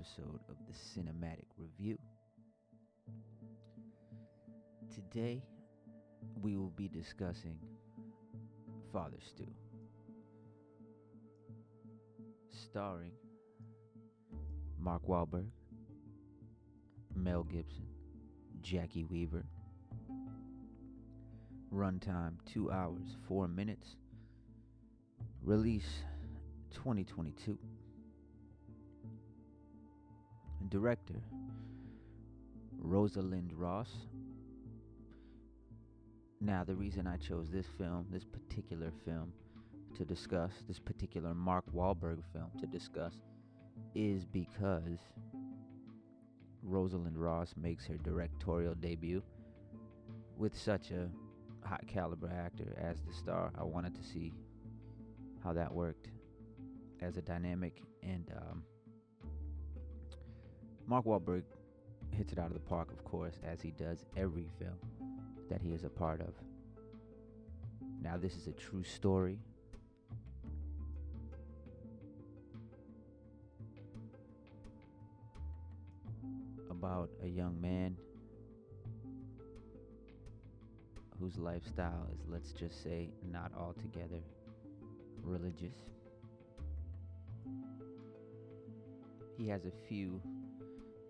episode of the Cinematic Review. Today, we will be discussing Father Stu, starring Mark Wahlberg, Mel Gibson, Jacki Weaver. Runtime 2 hours 4 minutes. Release 2022. Director Rosalind Ross. Now, the reason I chose this film, this particular film, to discuss, this particular Mark Wahlberg film to discuss, is because Rosalind Ross makes her directorial debut with such a high caliber actor as the star. I wanted to see how that worked as a dynamic, and um, Mark Wahlberg hits it out of the park, of course, as he does every film that he is a part of. Now, this is a true story. About a young man whose lifestyle is, let's just say, not altogether religious. He has a few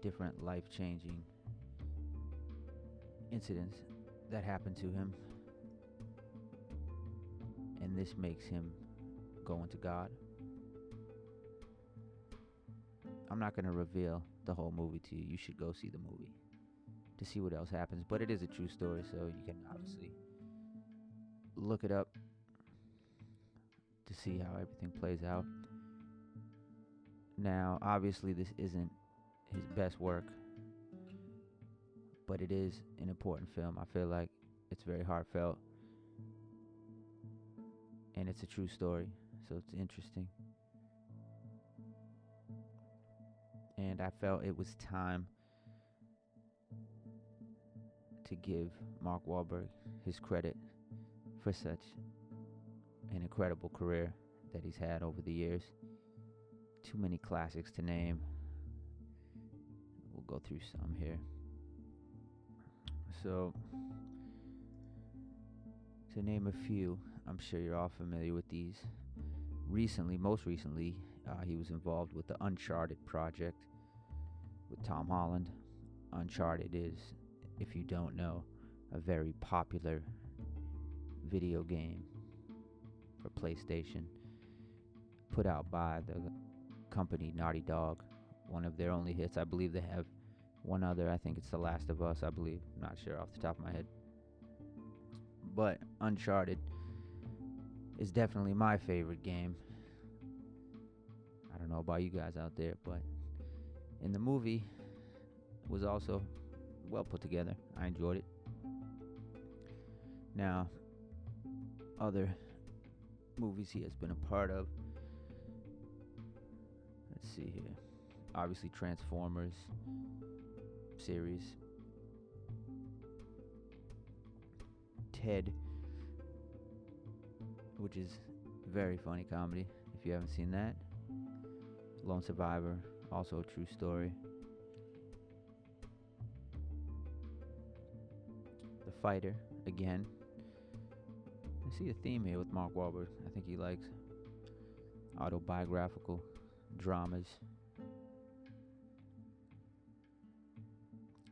different life changing incidents that happened to him, and this makes him go into God. I'm not going to reveal the whole movie to you. You should go see the movie to see what else happens, but it is a true story, so you can obviously look it up to see how everything plays out. Now, obviously, this isn't his best work, but it is an important film. I feel like it's very heartfelt and it's a true story, so it's interesting. And I felt it was time to give Mark Wahlberg his credit for such an incredible career that he's had over the years. Too many classics to name. Go through some here. So, to name a few, I'm sure you're all familiar with these. Recently, most recently, uh, he was involved with the Uncharted project with Tom Holland. Uncharted is, if you don't know, a very popular video game for PlayStation put out by the company Naughty Dog. One of their only hits. I believe they have one other. I think it's The Last of Us, I believe. not sure off the top of my head. But Uncharted is definitely my favorite game. I don't know about you guys out there, but in the movie was also well put together. I enjoyed it. Now, other movies he has been a part of. Let's see here. Obviously, Transformers series. Ted, which is very funny comedy if you haven't seen that. Lone Survivor, also a true story. The Fighter, again. I see a theme here with Mark Wahlberg. I think he likes autobiographical dramas.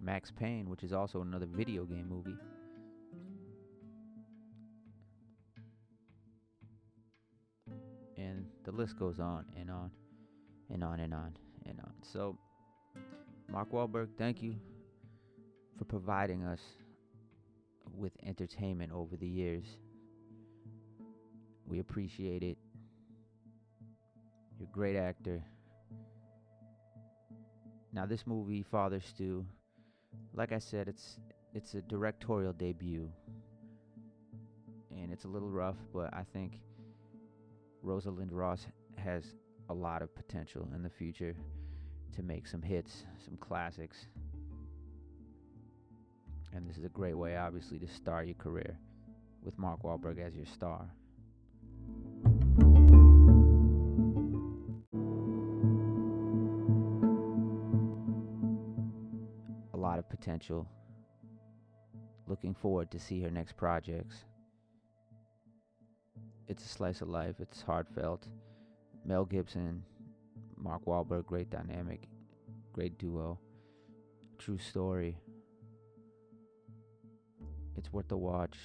Max Payne, which is also another video game movie. And the list goes on and on and on and on and on. So, Mark Wahlberg, thank you for providing us with entertainment over the years. We appreciate it. You're a great actor. Now, this movie, Father Stu, like I said, it's it's a directorial debut, and it's a little rough, but I think Rosalind Ross has a lot of potential in the future to make some hits, some classics. And this is a great way, obviously, to start your career with Mark Wahlberg as your star. Of potential. Looking forward to see her next projects. It's a slice of life. It's heartfelt. Mel Gibson, Mark Wahlberg, great dynamic, great duo. True story. It's worth the watch.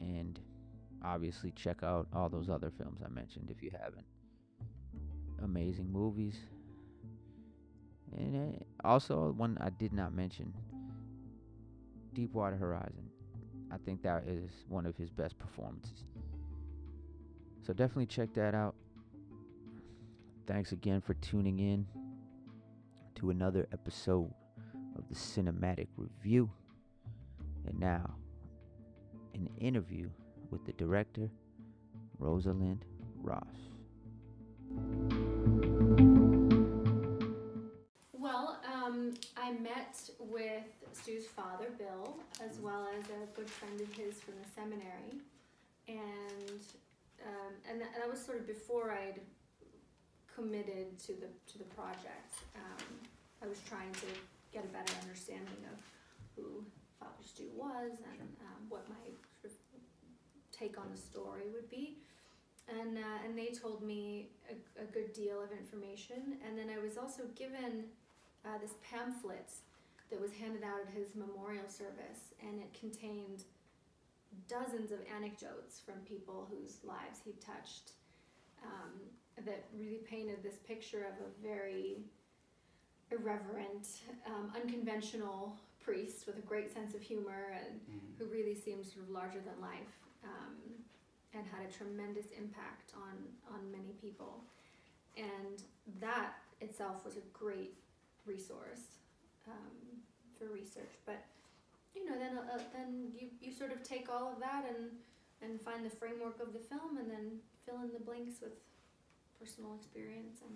And obviously, check out all those other films I mentioned if you haven't. Amazing movies. And also, one I did not mention Deepwater Horizon. I think that is one of his best performances. So definitely check that out. Thanks again for tuning in to another episode of the Cinematic Review. And now, an interview with the director, Rosalind Ross. Stu's father, Bill, as well as a good friend of his from the seminary, and um, and, that, and that was sort of before I'd committed to the to the project. Um, I was trying to get a better understanding of who Father Stu was and um, what my sort of take on the story would be. And, uh, and they told me a, a good deal of information. And then I was also given uh, this pamphlet that was handed out at his memorial service, and it contained dozens of anecdotes from people whose lives he touched um, that really painted this picture of a very irreverent, um, unconventional priest with a great sense of humor and who really seemed sort of larger than life um, and had a tremendous impact on on many people. And that itself was a great resource um, for research. But you know, then uh, then you, you sort of take all of that and and find the framework of the film, and then fill in the blanks with personal experience and